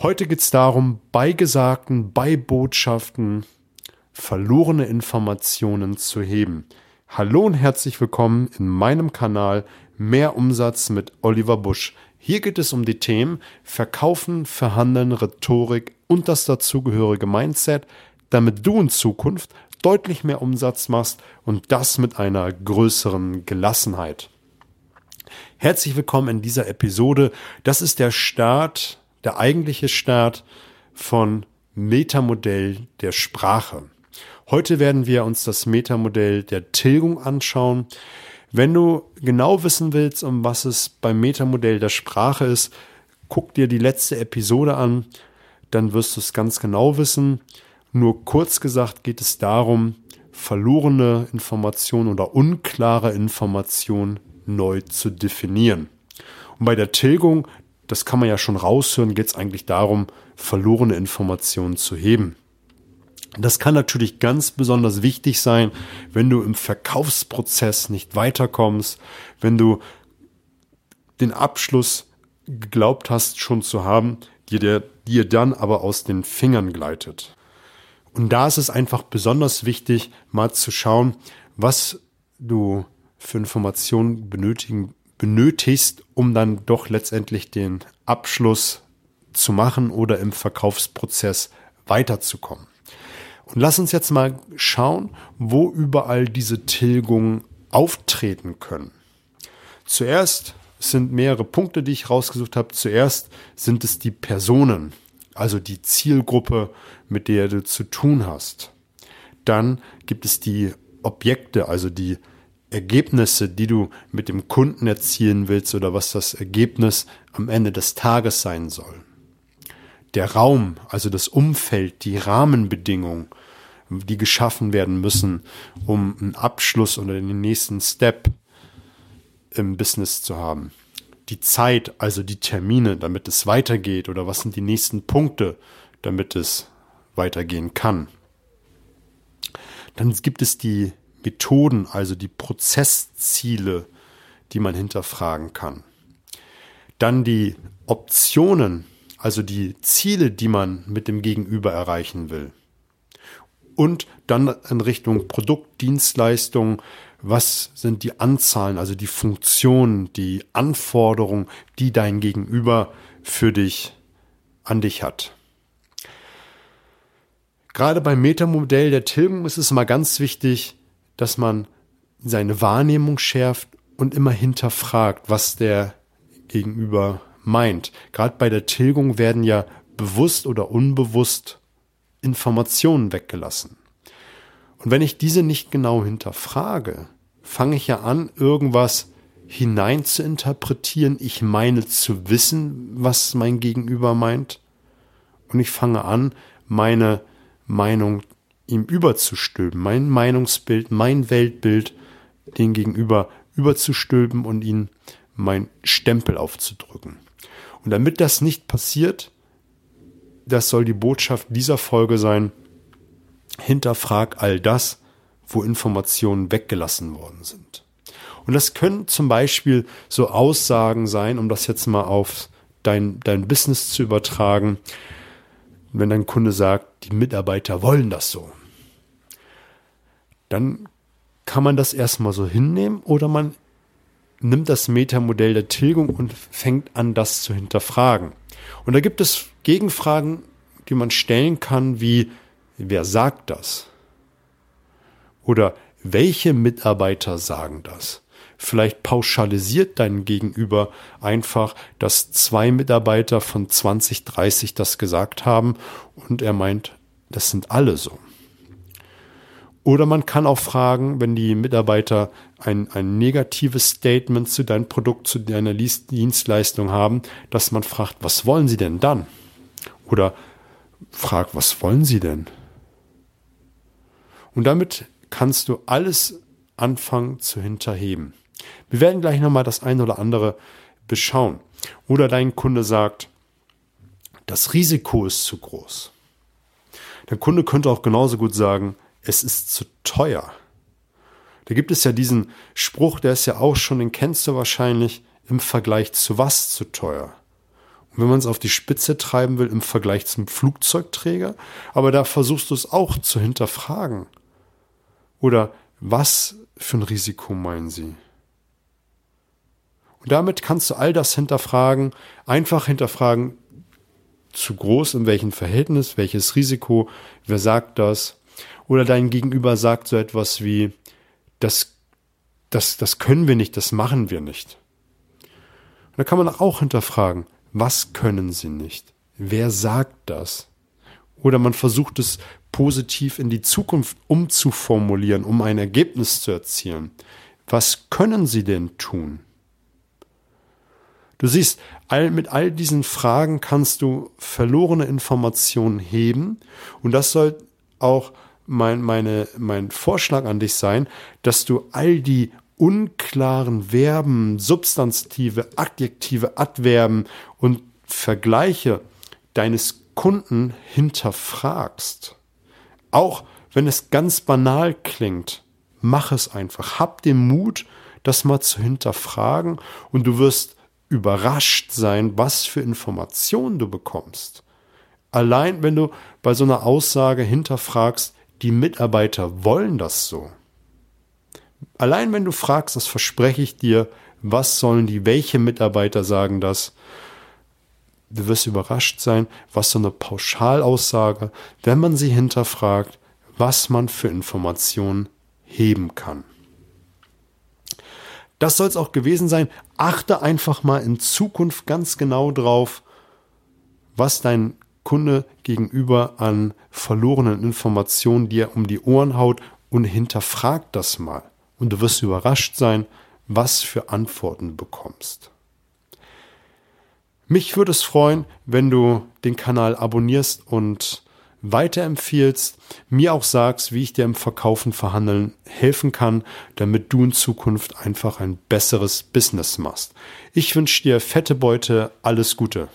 Heute geht es darum, bei Gesagten, bei Botschaften verlorene Informationen zu heben. Hallo und herzlich willkommen in meinem Kanal Mehr Umsatz mit Oliver Busch. Hier geht es um die Themen Verkaufen, Verhandeln, Rhetorik und das dazugehörige Mindset, damit du in Zukunft deutlich mehr Umsatz machst und das mit einer größeren Gelassenheit. Herzlich willkommen in dieser Episode. Das ist der Start, der eigentliche Start von Metamodell der Sprache. Heute werden wir uns das Metamodell der Tilgung anschauen. Wenn du genau wissen willst, um was es beim Metamodell der Sprache ist, guck dir die letzte Episode an, dann wirst du es ganz genau wissen. Nur kurz gesagt geht es darum, verlorene Informationen oder unklare Informationen neu zu definieren. Und bei der Tilgung, das kann man ja schon raushören, geht es eigentlich darum, verlorene Informationen zu heben. Das kann natürlich ganz besonders wichtig sein, wenn du im Verkaufsprozess nicht weiterkommst, wenn du den Abschluss geglaubt hast schon zu haben, dir, der, dir dann aber aus den Fingern gleitet. Und da ist es einfach besonders wichtig, mal zu schauen, was du für Informationen benötigen, benötigst, um dann doch letztendlich den Abschluss zu machen oder im Verkaufsprozess weiterzukommen. Und lass uns jetzt mal schauen, wo überall diese Tilgungen auftreten können. Zuerst sind mehrere Punkte, die ich rausgesucht habe. Zuerst sind es die Personen, also die Zielgruppe, mit der du zu tun hast. Dann gibt es die Objekte, also die Ergebnisse, die du mit dem Kunden erzielen willst oder was das Ergebnis am Ende des Tages sein soll. Der Raum, also das Umfeld, die Rahmenbedingungen, die geschaffen werden müssen, um einen Abschluss oder den nächsten Step im Business zu haben. Die Zeit, also die Termine, damit es weitergeht oder was sind die nächsten Punkte, damit es weitergehen kann. Dann gibt es die Methoden, also die Prozessziele, die man hinterfragen kann. Dann die Optionen, also die Ziele, die man mit dem Gegenüber erreichen will. Und dann in Richtung Produkt, Dienstleistung, was sind die Anzahlen, also die Funktionen, die Anforderungen, die dein Gegenüber für dich an dich hat. Gerade beim Metamodell der Tilgung ist es mal ganz wichtig, dass man seine Wahrnehmung schärft und immer hinterfragt, was der Gegenüber meint. Gerade bei der Tilgung werden ja bewusst oder unbewusst Informationen weggelassen. Und wenn ich diese nicht genau hinterfrage, fange ich ja an, irgendwas hinein zu interpretieren. Ich meine zu wissen, was mein Gegenüber meint. Und ich fange an, meine Meinung ihm überzustülpen, mein Meinungsbild, mein Weltbild den Gegenüber überzustülpen und ihn mein Stempel aufzudrücken. Und damit das nicht passiert, das soll die Botschaft dieser Folge sein, hinterfrag all das, wo Informationen weggelassen worden sind. Und das können zum Beispiel so Aussagen sein, um das jetzt mal auf dein, dein Business zu übertragen, wenn dein Kunde sagt, die Mitarbeiter wollen das so. Dann kann man das erstmal so hinnehmen oder man nimmt das Metamodell der Tilgung und fängt an, das zu hinterfragen. Und da gibt es Gegenfragen, die man stellen kann, wie wer sagt das? Oder welche Mitarbeiter sagen das? Vielleicht pauschalisiert dein Gegenüber einfach, dass zwei Mitarbeiter von 20, 30 das gesagt haben und er meint, das sind alle so. Oder man kann auch fragen, wenn die Mitarbeiter ein, ein negatives Statement zu deinem Produkt, zu deiner Dienstleistung haben, dass man fragt, was wollen sie denn dann? Oder fragt, was wollen sie denn? Und damit kannst du alles anfangen zu hinterheben. Wir werden gleich nochmal das eine oder andere beschauen. Oder dein Kunde sagt, das Risiko ist zu groß. Der Kunde könnte auch genauso gut sagen, es ist zu teuer. Da gibt es ja diesen Spruch, der ist ja auch schon, den kennst du wahrscheinlich, im Vergleich zu was zu teuer. wenn man es auf die Spitze treiben will im Vergleich zum Flugzeugträger. Aber da versuchst du es auch zu hinterfragen. Oder was für ein Risiko meinen Sie? Und damit kannst du all das hinterfragen, einfach hinterfragen, zu groß, in welchem Verhältnis, welches Risiko, wer sagt das? Oder dein Gegenüber sagt so etwas wie, das, das, das können wir nicht, das machen wir nicht. Und da kann man auch hinterfragen, was können sie nicht? Wer sagt das? Oder man versucht es positiv in die Zukunft umzuformulieren, um ein Ergebnis zu erzielen. Was können sie denn tun? Du siehst, all, mit all diesen Fragen kannst du verlorene Informationen heben und das soll auch mein, meine, mein Vorschlag an dich sein, dass du all die unklaren Verben, Substantive, Adjektive, Adverben und Vergleiche deines Kunden hinterfragst. Auch wenn es ganz banal klingt, mach es einfach. Hab den Mut, das mal zu hinterfragen und du wirst überrascht sein, was für Informationen du bekommst. Allein wenn du bei so einer Aussage hinterfragst, die Mitarbeiter wollen das so. Allein wenn du fragst, das verspreche ich dir, was sollen die, welche Mitarbeiter sagen das, du wirst überrascht sein, was so eine Pauschalaussage, wenn man sie hinterfragt, was man für Informationen heben kann. Das soll es auch gewesen sein. Achte einfach mal in Zukunft ganz genau drauf, was dein Kunde gegenüber an verlorenen Informationen dir um die Ohren haut und hinterfrag das mal. Und du wirst überrascht sein, was für Antworten du bekommst. Mich würde es freuen, wenn du den Kanal abonnierst und weiterempfiehlst, mir auch sagst, wie ich dir im Verkaufen, Verhandeln helfen kann, damit du in Zukunft einfach ein besseres Business machst. Ich wünsche dir fette Beute, alles Gute.